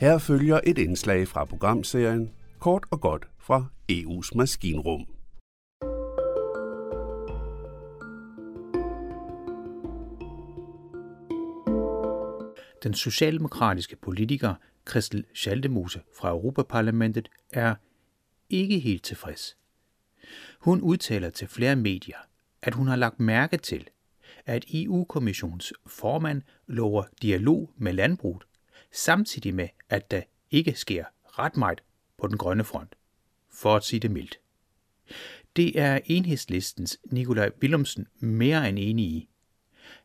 Her følger et indslag fra programserien Kort og godt fra EU's maskinrum. Den socialdemokratiske politiker Christel Schaldemose fra Europaparlamentet er ikke helt tilfreds. Hun udtaler til flere medier, at hun har lagt mærke til, at EU-kommissionens formand lover dialog med landbruget, samtidig med, at der ikke sker ret meget på den grønne front, for at sige det mildt. Det er enhedslistens Nikolaj Willumsen mere end enig i.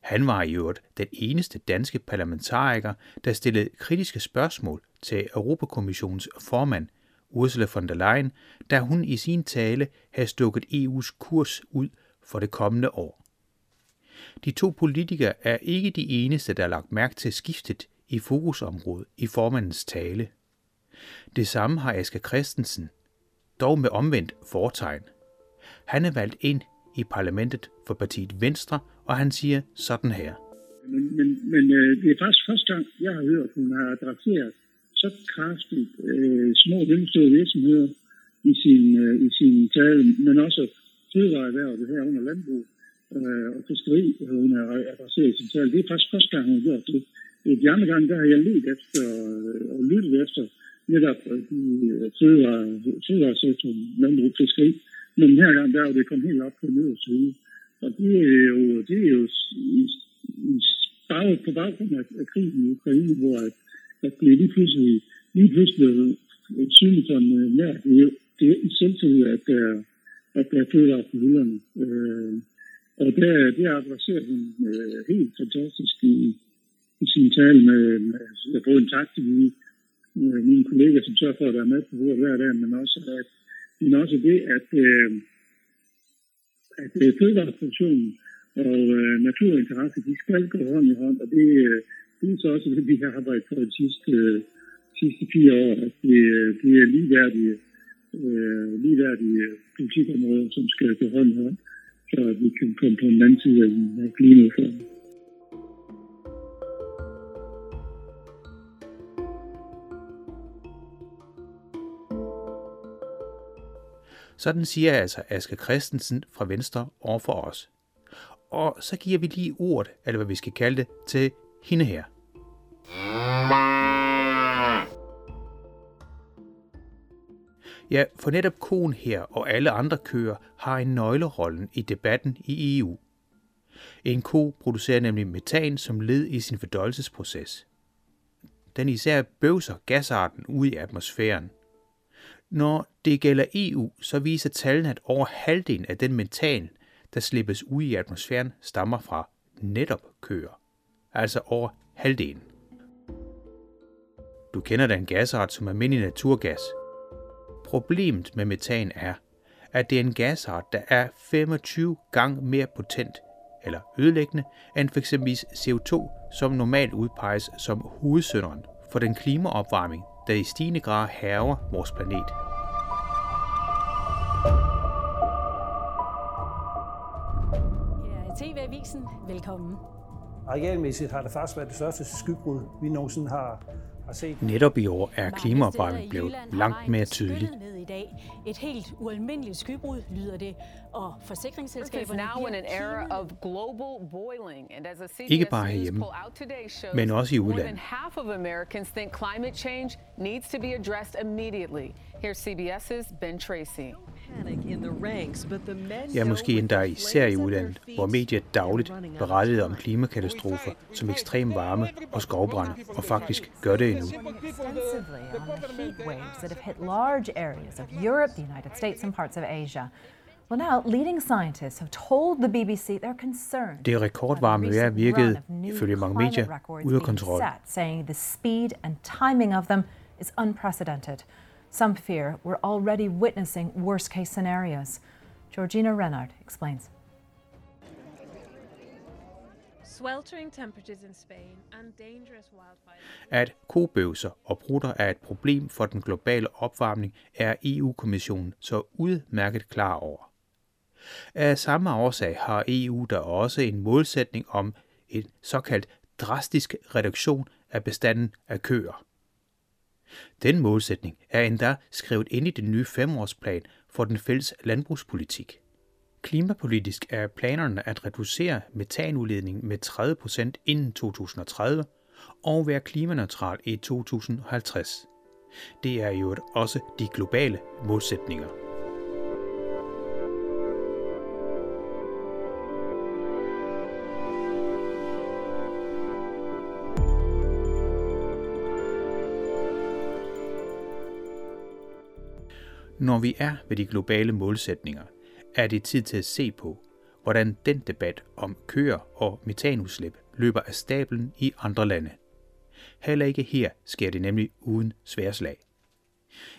Han var i øvrigt den eneste danske parlamentariker, der stillede kritiske spørgsmål til Europakommissionens formand, Ursula von der Leyen, da hun i sin tale havde stukket EU's kurs ud for det kommende år. De to politikere er ikke de eneste, der har lagt mærke til skiftet i fokusområdet i formandens tale. Det samme har Asger Christensen, dog med omvendt fortegn. Han er valgt ind i parlamentet for partiet Venstre, og han siger sådan her. Men, men, men øh, det er faktisk første gang, jeg har hørt, at hun har adresseret så kraftigt øh, små og mellemstore virksomheder i sin, øh, i sin tale, men også fødevareerhvervet her under landbrug øh, og fiskeri, øh, hun har adresseret i sin tale. Det er faktisk første gang, hun har gjort det. De andre gange, der har jeg let efter og lyttet efter netop øh, de øh, fødevaresektoren, landbrug, fiskeri. Men den her gang, der er det kommet helt op på nederste hylde. Og det er jo, det er jo i, i, bag, på baggrund af, af krigen i Ukraine, hvor at, at det lige pludselig, lige pludselig synligt for en øh, nær. Det er jo det er i selvtid, at der, at der er fødevare på hylderne. Øh, og der, det adresserer hun øh, helt fantastisk i, i sin tale med, med både en tak til mine, øh, mine kolleger, som sørger for at være med på bordet hver dag, men også, at, men også det, at, øh, at øh, fødevareproduktionen og øh, naturinteresse, de skal gå hånd i hånd, og det, øh, det er så også det, vi har arbejdet for de sidste, øh, sidste fire år, at det, øh, det er ligeværdige, øh, ligeværdige politikområder, som skal gå hånd i hånd, så at vi kan komme på en anden side af klimaudfordringen. Sådan siger altså Aske Christensen fra Venstre over for os. Og så giver vi lige ordet, eller hvad vi skal kalde det, til hende her. Ja, for netop konen her og alle andre køer har en nøglerollen i debatten i EU. En ko producerer nemlig metan som led i sin fordøjelsesproces. Den især bøvser gasarten ud i atmosfæren. Når det gælder EU, så viser tallene, at over halvdelen af den metan, der slippes ud i atmosfæren, stammer fra netop køer. Altså over halvdelen. Du kender den gasart som almindelig naturgas. Problemet med metan er, at det er en gasart, der er 25 gange mere potent eller ødelæggende end f.eks. CO2, som normalt udpeges som hovedsynderen for den klimaopvarmning, der i stigende grad hæver vores planet. Er TV-avisen. Velkommen. Arealmæssigt har det faktisk været det største skybrud, vi nogensinde har, har set. Netop i år er klimaopvarmningen blevet langt mere tydelig. Ned i dag. Et helt ualmindeligt skybrud lyder det, og forsikringsselskaberne now in an era of global boiling, and as a CBS Ikke bare herhjemme, men også i udlandet. half of Americans think climate change needs to be addressed immediately. Here's CBS's Ben Tracy. Ja, måske endda især i udlandet, hvor they're dagligt berettede om klimakatastrofer som ekstrem varme og skovbrænde, og faktisk gør det endnu. Well, now, leading scientists have told the BBC they're concerned. Det rekordvarme vejr virkede, ifølge mange medier, ude af kontrol. Saying the speed and timing of them is unprecedented. Some fear we're already witnessing worst case scenarios. Georgina Renard explains. Sweltering temperatures in Spain and dangerous wildfires. At kobøvser og brutter er et problem for den globale opvarmning, er EU-kommissionen så udmærket klar over. Af samme årsag har EU der også en målsætning om en såkaldt drastisk reduktion af bestanden af køer. Den målsætning er endda skrevet ind i den nye femårsplan for den fælles landbrugspolitik. Klimapolitisk er planerne at reducere metanudledning med 30% inden 2030 og være klimaneutral i 2050. Det er jo også de globale målsætninger. Når vi er ved de globale målsætninger, er det tid til at se på, hvordan den debat om køer og metanudslip løber af stablen i andre lande. Heller ikke her sker det nemlig uden sværslag.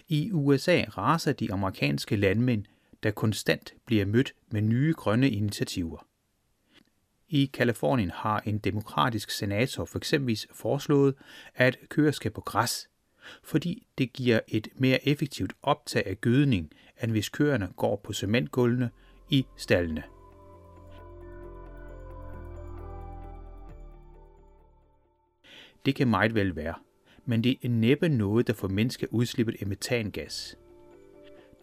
I USA raser de amerikanske landmænd, der konstant bliver mødt med nye grønne initiativer. I Kalifornien har en demokratisk senator for eksempel foreslået, at køer skal på græs, fordi det giver et mere effektivt optag af gødning, end hvis køerne går på cementgulvene i stallene. Det kan meget vel være, men det er næppe noget, der formindsker udslippet af metangas.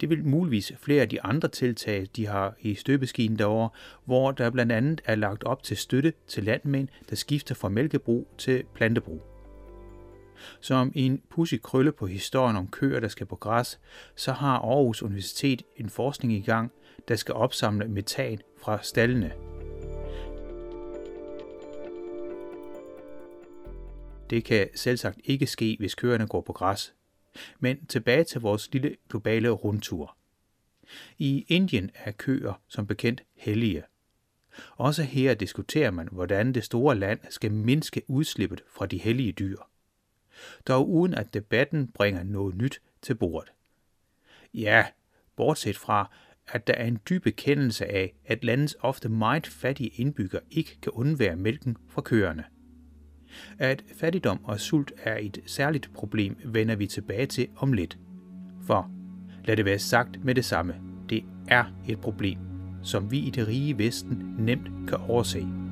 Det vil muligvis flere af de andre tiltag, de har i støbeskinen derovre, hvor der blandt andet er lagt op til støtte til landmænd, der skifter fra mælkebrug til plantebrug. Som en pussy krølle på historien om køer, der skal på græs, så har Aarhus Universitet en forskning i gang, der skal opsamle metan fra stallene. Det kan selvsagt ikke ske, hvis køerne går på græs. Men tilbage til vores lille globale rundtur. I Indien er køer som bekendt hellige. Også her diskuterer man, hvordan det store land skal mindske udslippet fra de hellige dyr. Dog uden at debatten bringer noget nyt til bordet. Ja, bortset fra, at der er en dyb erkendelse af, at landets ofte meget fattige indbyggere ikke kan undvære mælken fra køerne. At fattigdom og sult er et særligt problem, vender vi tilbage til om lidt. For, lad det være sagt med det samme, det er et problem, som vi i det rige Vesten nemt kan overse.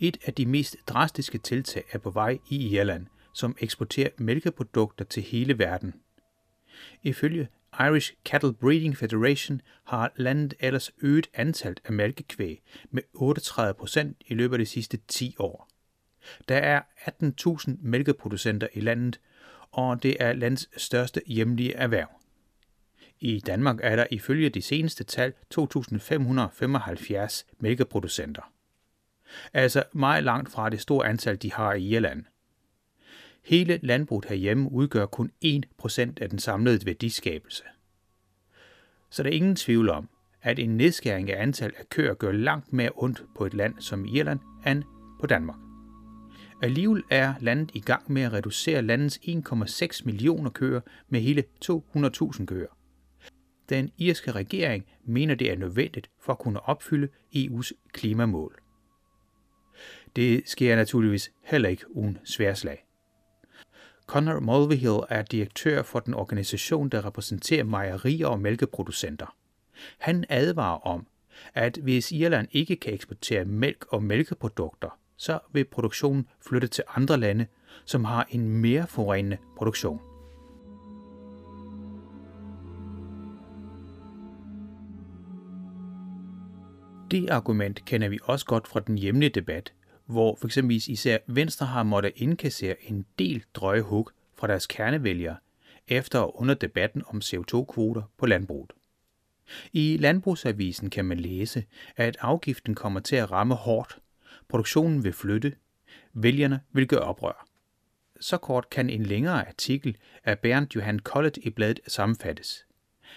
Et af de mest drastiske tiltag er på vej i Irland, som eksporterer mælkeprodukter til hele verden. Ifølge Irish Cattle Breeding Federation har landet ellers øget antallet af mælkekvæg med 38 procent i løbet af de sidste 10 år. Der er 18.000 mælkeproducenter i landet, og det er landets største hjemlige erhverv. I Danmark er der ifølge de seneste tal 2.575 mælkeproducenter altså meget langt fra det store antal, de har i Irland. Hele landbruget herhjemme udgør kun 1% af den samlede værdiskabelse. Så der er ingen tvivl om, at en nedskæring af antal af køer gør langt mere ondt på et land som Irland end på Danmark. Alligevel er landet i gang med at reducere landets 1,6 millioner køer med hele 200.000 køer. Den irske regering mener, det er nødvendigt for at kunne opfylde EU's klimamål. Det sker naturligvis heller ikke uden sværslag. Conor Mulvihill er direktør for den organisation, der repræsenterer mejerier og mælkeproducenter. Han advarer om, at hvis Irland ikke kan eksportere mælk og mælkeprodukter, så vil produktionen flytte til andre lande, som har en mere forurenende produktion. Det argument kender vi også godt fra den hjemlige debat, hvor for eksempel især Venstre har måttet indkassere en del drøje hug fra deres kernevælgere efter og under debatten om CO2-kvoter på landbruget. I Landbrugsavisen kan man læse, at afgiften kommer til at ramme hårdt, produktionen vil flytte, vælgerne vil gøre oprør. Så kort kan en længere artikel af Bernd Johan Kollet i bladet sammenfattes.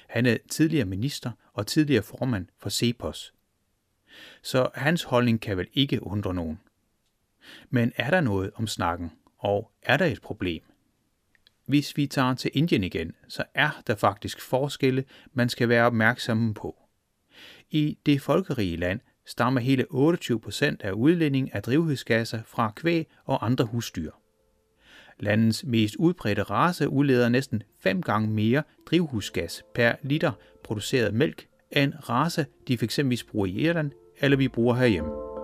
Han er tidligere minister og tidligere formand for CEPOS. Så hans holdning kan vel ikke undre nogen. Men er der noget om snakken, og er der et problem? Hvis vi tager til Indien igen, så er der faktisk forskelle, man skal være opmærksom på. I det folkerige land stammer hele 28 procent af udledningen af drivhusgasser fra kvæg og andre husdyr. Landets mest udbredte race udleder næsten fem gange mere drivhusgas per liter produceret mælk end race, de f.eks. bruger i Irland eller vi bruger herhjemme.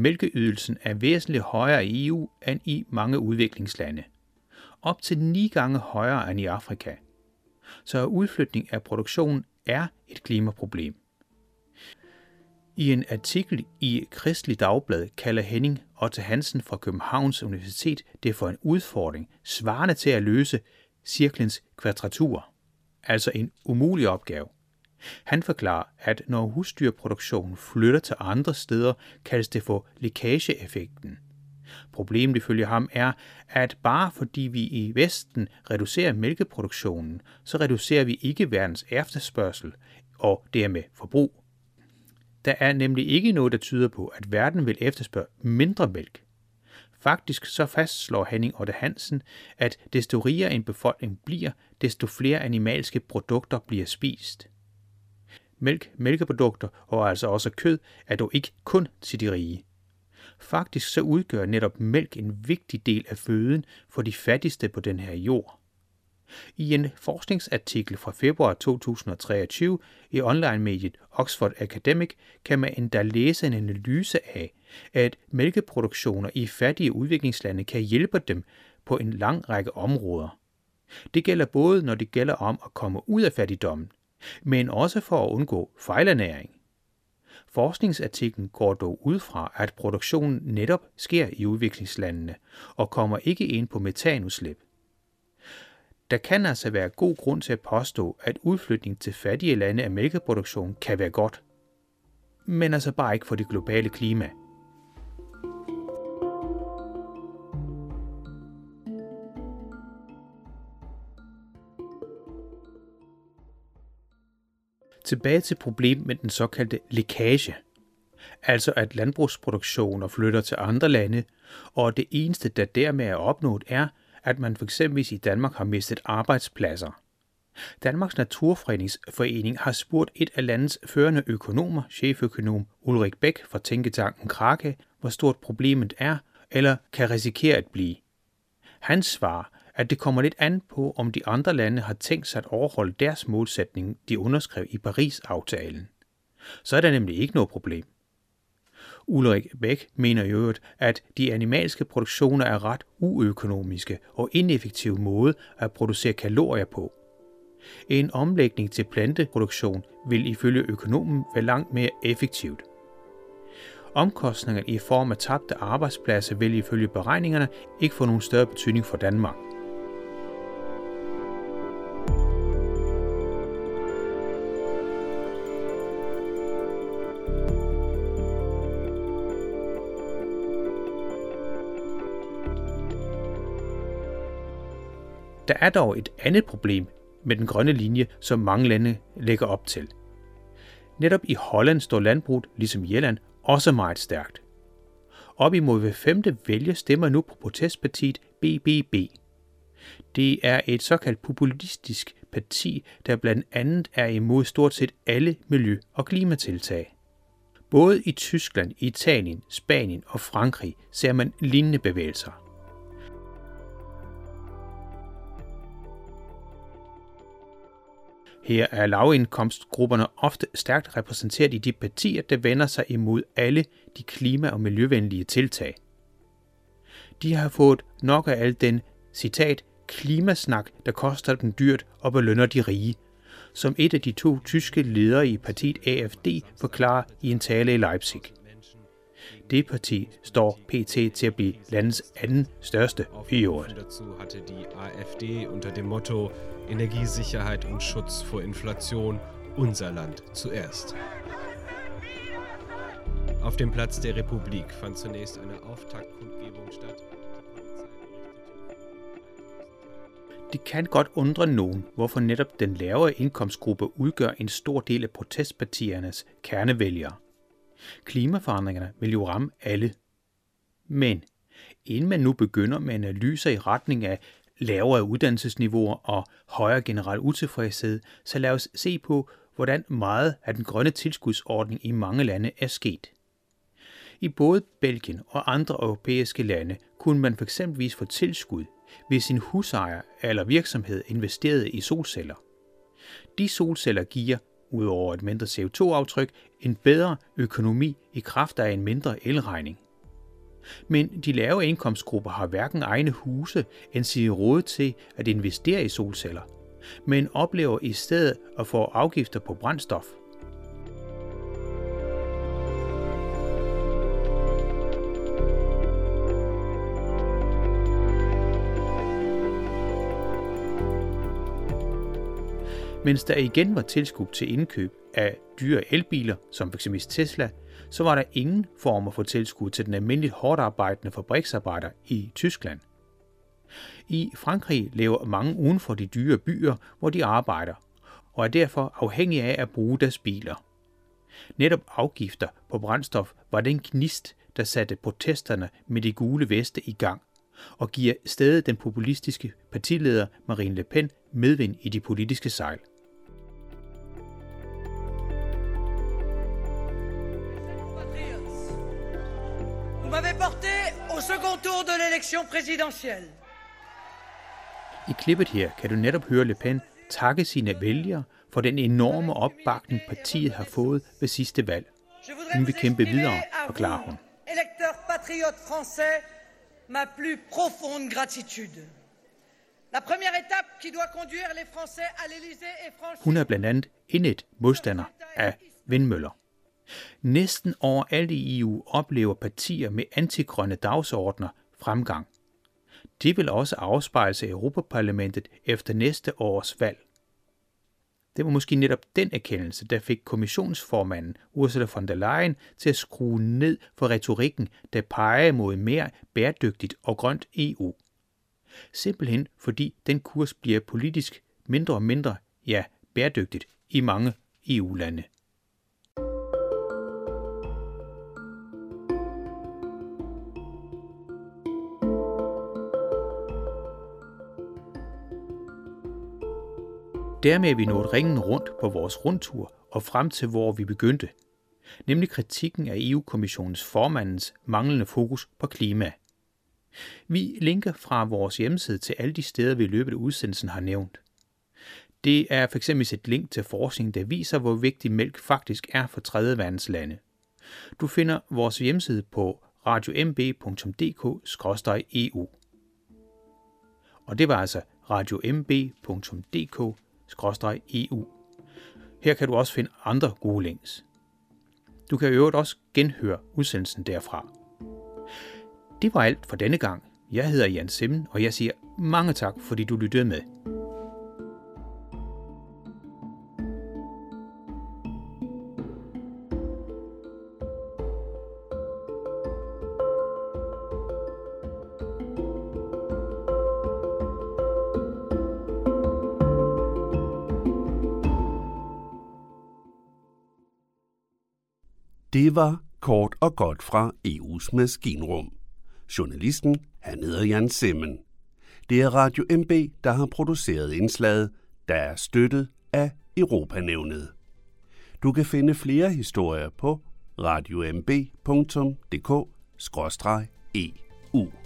Mælkeydelsen er væsentligt højere i EU end i mange udviklingslande. Op til ni gange højere end i Afrika. Så udflytning af produktion er et klimaproblem. I en artikel i Kristelig Dagblad kalder Henning Otte Hansen fra Københavns Universitet det for en udfordring, svarende til at løse cirklens kvadratur, altså en umulig opgave. Han forklarer, at når husdyrproduktionen flytter til andre steder, kaldes det for lækageeffekten. Problemet ifølge ham er, at bare fordi vi i Vesten reducerer mælkeproduktionen, så reducerer vi ikke verdens efterspørgsel og dermed forbrug. Der er nemlig ikke noget, der tyder på, at verden vil efterspørge mindre mælk. Faktisk så fastslår Henning Otte Hansen, at desto rigere en befolkning bliver, desto flere animalske produkter bliver spist. Mælk, mælkeprodukter og altså også kød er dog ikke kun til de rige. Faktisk så udgør netop mælk en vigtig del af føden for de fattigste på den her jord. I en forskningsartikel fra februar 2023 i online-mediet Oxford Academic kan man endda læse en analyse af, at mælkeproduktioner i fattige udviklingslande kan hjælpe dem på en lang række områder. Det gælder både, når det gælder om at komme ud af fattigdommen, men også for at undgå fejlernæring. Forskningsartiklen går dog ud fra, at produktionen netop sker i udviklingslandene og kommer ikke ind på metanudslip. Der kan altså være god grund til at påstå, at udflytning til fattige lande af mælkeproduktion kan være godt. Men altså bare ikke for det globale klima. Tilbage til problemet med den såkaldte lækage. Altså at landbrugsproduktioner flytter til andre lande, og det eneste, der dermed er opnået, er, at man f.eks. i Danmark har mistet arbejdspladser. Danmarks Naturfredningsforening har spurgt et af landets førende økonomer, cheføkonom Ulrik Bæk fra Tænketanken Krake, hvor stort problemet er, eller kan risikere at blive. Han svarer, at det kommer lidt an på, om de andre lande har tænkt sig at overholde deres målsætning, de underskrev i Paris-aftalen. Så er der nemlig ikke noget problem. Ulrik Bæk mener i øvrigt, at de animalske produktioner er ret uøkonomiske og ineffektive måde at producere kalorier på. En omlægning til planteproduktion vil ifølge økonomen være langt mere effektivt. Omkostningerne i form af tabte arbejdspladser vil ifølge beregningerne ikke få nogen større betydning for Danmark. Der er dog et andet problem med den grønne linje, som mange lande lægger op til. Netop i Holland står landbruget, ligesom i Irland, også meget stærkt. Op imod hver femte vælger stemmer nu på protestpartiet BBB. Det er et såkaldt populistisk parti, der blandt andet er imod stort set alle miljø- og klimatiltag. Både i Tyskland, Italien, Spanien og Frankrig ser man lignende bevægelser. Her er lavindkomstgrupperne ofte stærkt repræsenteret i de partier, der vender sig imod alle de klima- og miljøvenlige tiltag. De har fået nok af al den, citat, klimasnak, der koster dem dyrt og belønner de rige, som et af de to tyske ledere i partiet AFD forklarer i en tale i Leipzig. Det parti står pt. til at blive landets anden største i øvrigt. AfD unter dem Motto Energiesicherheit und Schutz vor Inflation unser Land zuerst. Auf dem Platz der Republik fand zunächst eine Auftaktkundgebung statt. Det kan godt undre nogen, hvorfor netop den lavere indkomstgruppe udgør en stor del af protestpartiernes kernevælgere. Klimaforandringerne vil jo ramme alle. Men inden man nu begynder med analyser i retning af lavere uddannelsesniveauer og højere generel utilfredshed, så lad os se på, hvordan meget af den grønne tilskudsordning i mange lande er sket. I både Belgien og andre europæiske lande kunne man fx få tilskud, hvis en husejer eller virksomhed investerede i solceller. De solceller giver, udover et mindre CO2-aftryk, en bedre økonomi i kraft af en mindre elregning. Men de lave indkomstgrupper har hverken egne huse end sige råd til at investere i solceller, men oplever i stedet at få afgifter på brændstof – Mens der igen var tilskud til indkøb af dyre elbiler, som f.eks. Tesla, så var der ingen former for tilskud til den almindeligt hårdt arbejdende fabriksarbejder i Tyskland. I Frankrig lever mange uden for de dyre byer, hvor de arbejder, og er derfor afhængige af at bruge deres biler. Netop afgifter på brændstof var den knist, der satte protesterne med de gule veste i gang, og giver stadig den populistiske partileder Marine Le Pen medvind i de politiske sejl. L'élection présidentielle. I klippet her kan du netop høre Le Pen takke sine vælgere for den enorme opbakning partiet har fået ved sidste valg. Hun vil kæmpe videre, forklarer hun. Électeur patriote français, ma plus profonde gratitude. La première étape qui doit conduire les Français à l'Élysée est franchie. Hun er blandt andet indet modstander af vindmøller. Næsten overalt i EU oplever partier med antigrønne dagsordner fremgang. Det vil også afspejle sig i Europaparlamentet efter næste års valg. Det var måske netop den erkendelse, der fik kommissionsformanden Ursula von der Leyen til at skrue ned for retorikken, der peger mod mere bæredygtigt og grønt EU. Simpelthen fordi den kurs bliver politisk mindre og mindre, ja, bæredygtigt i mange EU-lande. Dermed er vi nået ringen rundt på vores rundtur og frem til, hvor vi begyndte, nemlig kritikken af EU-kommissionens formandens manglende fokus på klima. Vi linker fra vores hjemmeside til alle de steder, vi i løbet af udsendelsen har nævnt. Det er f.eks. et link til forskning, der viser, hvor vigtig mælk faktisk er for tredje verdens lande. Du finder vores hjemmeside på radiomb.dk-eu. Og det var altså radiomb.dk eu Her kan du også finde andre gode links. Du kan i øvrigt også genhøre udsendelsen derfra. Det var alt for denne gang. Jeg hedder Jan Simmen, og jeg siger mange tak, fordi du lyttede med. Det var kort og godt fra EU's maskinrum. Journalisten, han hedder Jan Simmen. Det er Radio MB, der har produceret indslaget, der er støttet af Europanævnet. Du kan finde flere historier på radiomb.dk-eu.